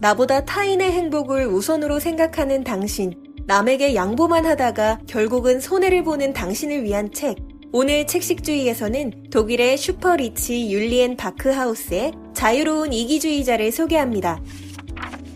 나보다 타인의 행복을 우선으로 생각하는 당신, 남에게 양보만 하다가 결국은 손해를 보는 당신을 위한 책. 오늘 책식주의에서는 독일의 슈퍼리치 율리엔 바크하우스의 자유로운 이기주의자를 소개합니다.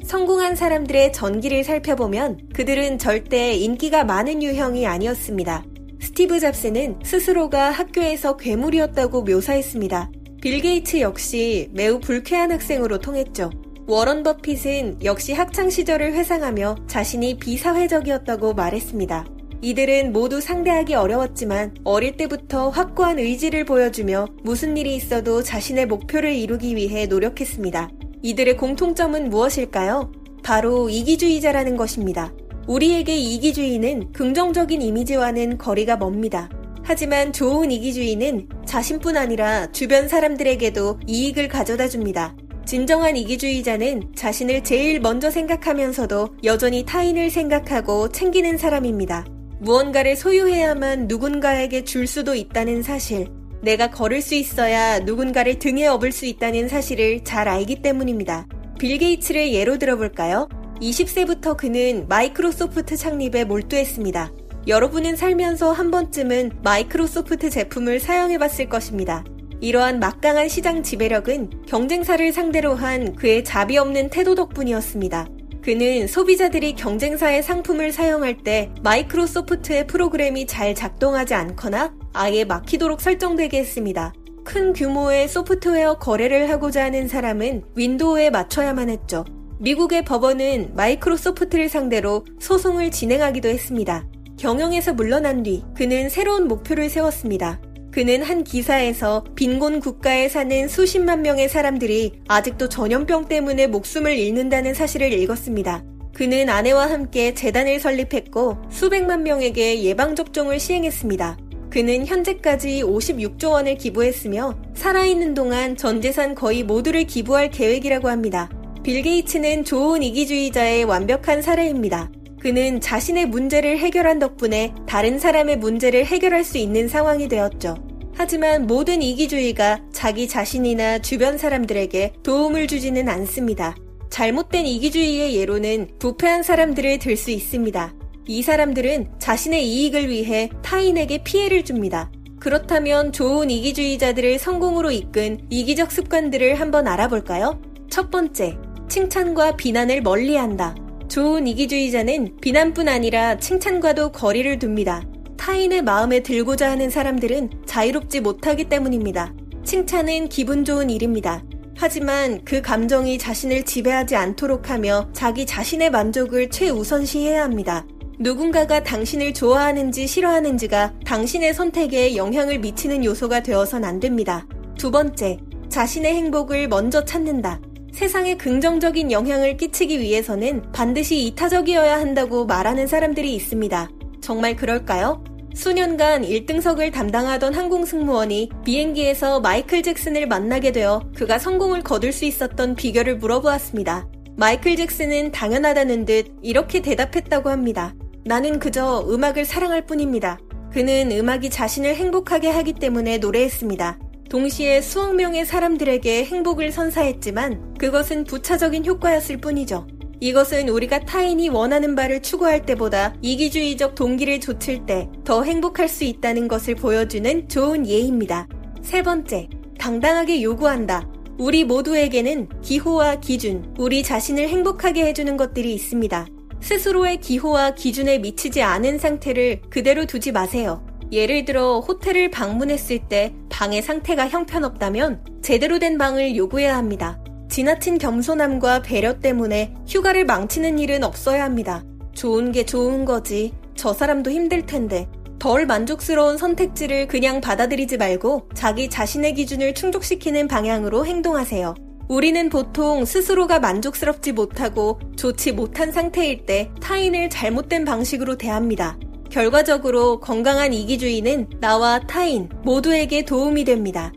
성공한 사람들의 전기를 살펴보면 그들은 절대 인기가 많은 유형이 아니었습니다. 스티브 잡스는 스스로가 학교에서 괴물이었다고 묘사했습니다. 빌 게이츠 역시 매우 불쾌한 학생으로 통했죠. 워런 버핏은 역시 학창 시절을 회상하며 자신이 비사회적이었다고 말했습니다. 이들은 모두 상대하기 어려웠지만 어릴 때부터 확고한 의지를 보여주며 무슨 일이 있어도 자신의 목표를 이루기 위해 노력했습니다. 이들의 공통점은 무엇일까요? 바로 이기주의자라는 것입니다. 우리에게 이기주의는 긍정적인 이미지와는 거리가 멉니다. 하지만 좋은 이기주의는 자신뿐 아니라 주변 사람들에게도 이익을 가져다 줍니다. 진정한 이기주의자는 자신을 제일 먼저 생각하면서도 여전히 타인을 생각하고 챙기는 사람입니다. 무언가를 소유해야만 누군가에게 줄 수도 있다는 사실, 내가 걸을 수 있어야 누군가를 등에 업을 수 있다는 사실을 잘 알기 때문입니다. 빌 게이츠를 예로 들어볼까요? 20세부터 그는 마이크로소프트 창립에 몰두했습니다. 여러분은 살면서 한 번쯤은 마이크로소프트 제품을 사용해 봤을 것입니다. 이러한 막강한 시장 지배력은 경쟁사를 상대로 한 그의 자비 없는 태도 덕분이었습니다. 그는 소비자들이 경쟁사의 상품을 사용할 때 마이크로소프트의 프로그램이 잘 작동하지 않거나 아예 막히도록 설정되게 했습니다. 큰 규모의 소프트웨어 거래를 하고자 하는 사람은 윈도우에 맞춰야만 했죠. 미국의 법원은 마이크로소프트를 상대로 소송을 진행하기도 했습니다. 경영에서 물러난 뒤 그는 새로운 목표를 세웠습니다. 그는 한 기사에서 빈곤 국가에 사는 수십만 명의 사람들이 아직도 전염병 때문에 목숨을 잃는다는 사실을 읽었습니다. 그는 아내와 함께 재단을 설립했고 수백만 명에게 예방접종을 시행했습니다. 그는 현재까지 56조 원을 기부했으며 살아있는 동안 전 재산 거의 모두를 기부할 계획이라고 합니다. 빌 게이츠는 좋은 이기주의자의 완벽한 사례입니다. 그는 자신의 문제를 해결한 덕분에 다른 사람의 문제를 해결할 수 있는 상황이 되었죠. 하지만 모든 이기주의가 자기 자신이나 주변 사람들에게 도움을 주지는 않습니다. 잘못된 이기주의의 예로는 부패한 사람들을 들 수 있습니다. 이 사람들은 자신의 이익을 위해 타인에게 피해를 줍니다. 그렇다면 좋은 이기주의자들을 성공으로 이끈 이기적 습관들을 한번 알아볼까요? 첫 번째, 칭찬과 비난을 멀리 한다. 좋은 이기주의자는 비난뿐 아니라 칭찬과도 거리를 둡니다. 타인의 마음에 들고자 하는 사람들은 자유롭지 못하기 때문입니다. 칭찬은 기분 좋은 일입니다. 하지만 그 감정이 자신을 지배하지 않도록 하며 자기 자신의 만족을 최우선시해야 합니다. 누군가가 당신을 좋아하는지 싫어하는지가 당신의 선택에 영향을 미치는 요소가 되어선 안 됩니다. 두 번째, 자신의 행복을 먼저 찾는다. 세상에 긍정적인 영향을 끼치기 위해서는 반드시 이타적이어야 한다고 말하는 사람들이 있습니다. 정말 그럴까요? 수년간 1등석을 담당하던 항공 승무원이 비행기에서 마이클 잭슨을 만나게 되어 그가 성공을 거둘 수 있었던 비결을 물어보았습니다. 마이클 잭슨은 당연하다는 듯 이렇게 대답했다고 합니다. 나는 그저 음악을 사랑할 뿐입니다. 그는 음악이 자신을 행복하게 하기 때문에 노래했습니다. 동시에 수억 명의 사람들에게 행복을 선사했지만 그것은 부차적인 효과였을 뿐이죠. 이것은 우리가 타인이 원하는 바를 추구할 때보다 이기주의적 동기를 좇을 때 더 행복할 수 있다는 것을 보여주는 좋은 예입니다. 세 번째, 당당하게 요구한다. 우리 모두에게는 기호와 기준, 우리 자신을 행복하게 해주는 것들이 있습니다. 스스로의 기호와 기준에 미치지 않은 상태를 그대로 두지 마세요. 예를 들어 호텔을 방문했을 때 방의 상태가 형편없다면 제대로 된 방을 요구해야 합니다. 지나친 겸손함과 배려 때문에 휴가를 망치는 일은 없어야 합니다. 좋은 게 좋은 거지. 저 사람도 힘들 텐데. 덜 만족스러운 선택지를 그냥 받아들이지 말고 자기 자신의 기준을 충족시키는 방향으로 행동하세요. 우리는 보통 스스로가 만족스럽지 못하고 좋지 못한 상태일 때 타인을 잘못된 방식으로 대합니다. 결과적으로 건강한 이기주의는 나와 타인 모두에게 도움이 됩니다.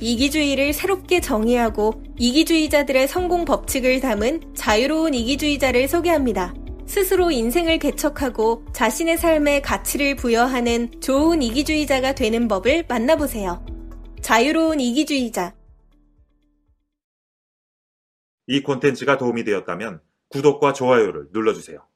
이기주의를 새롭게 정의하고 이기주의자들의 성공 법칙을 담은 자유로운 이기주의자를 소개합니다. 스스로 인생을 개척하고 자신의 삶에 가치를 부여하는 좋은 이기주의자가 되는 법을 만나보세요. 자유로운 이기주의자 이 콘텐츠가 도움이 되었다면 구독과 좋아요를 눌러주세요.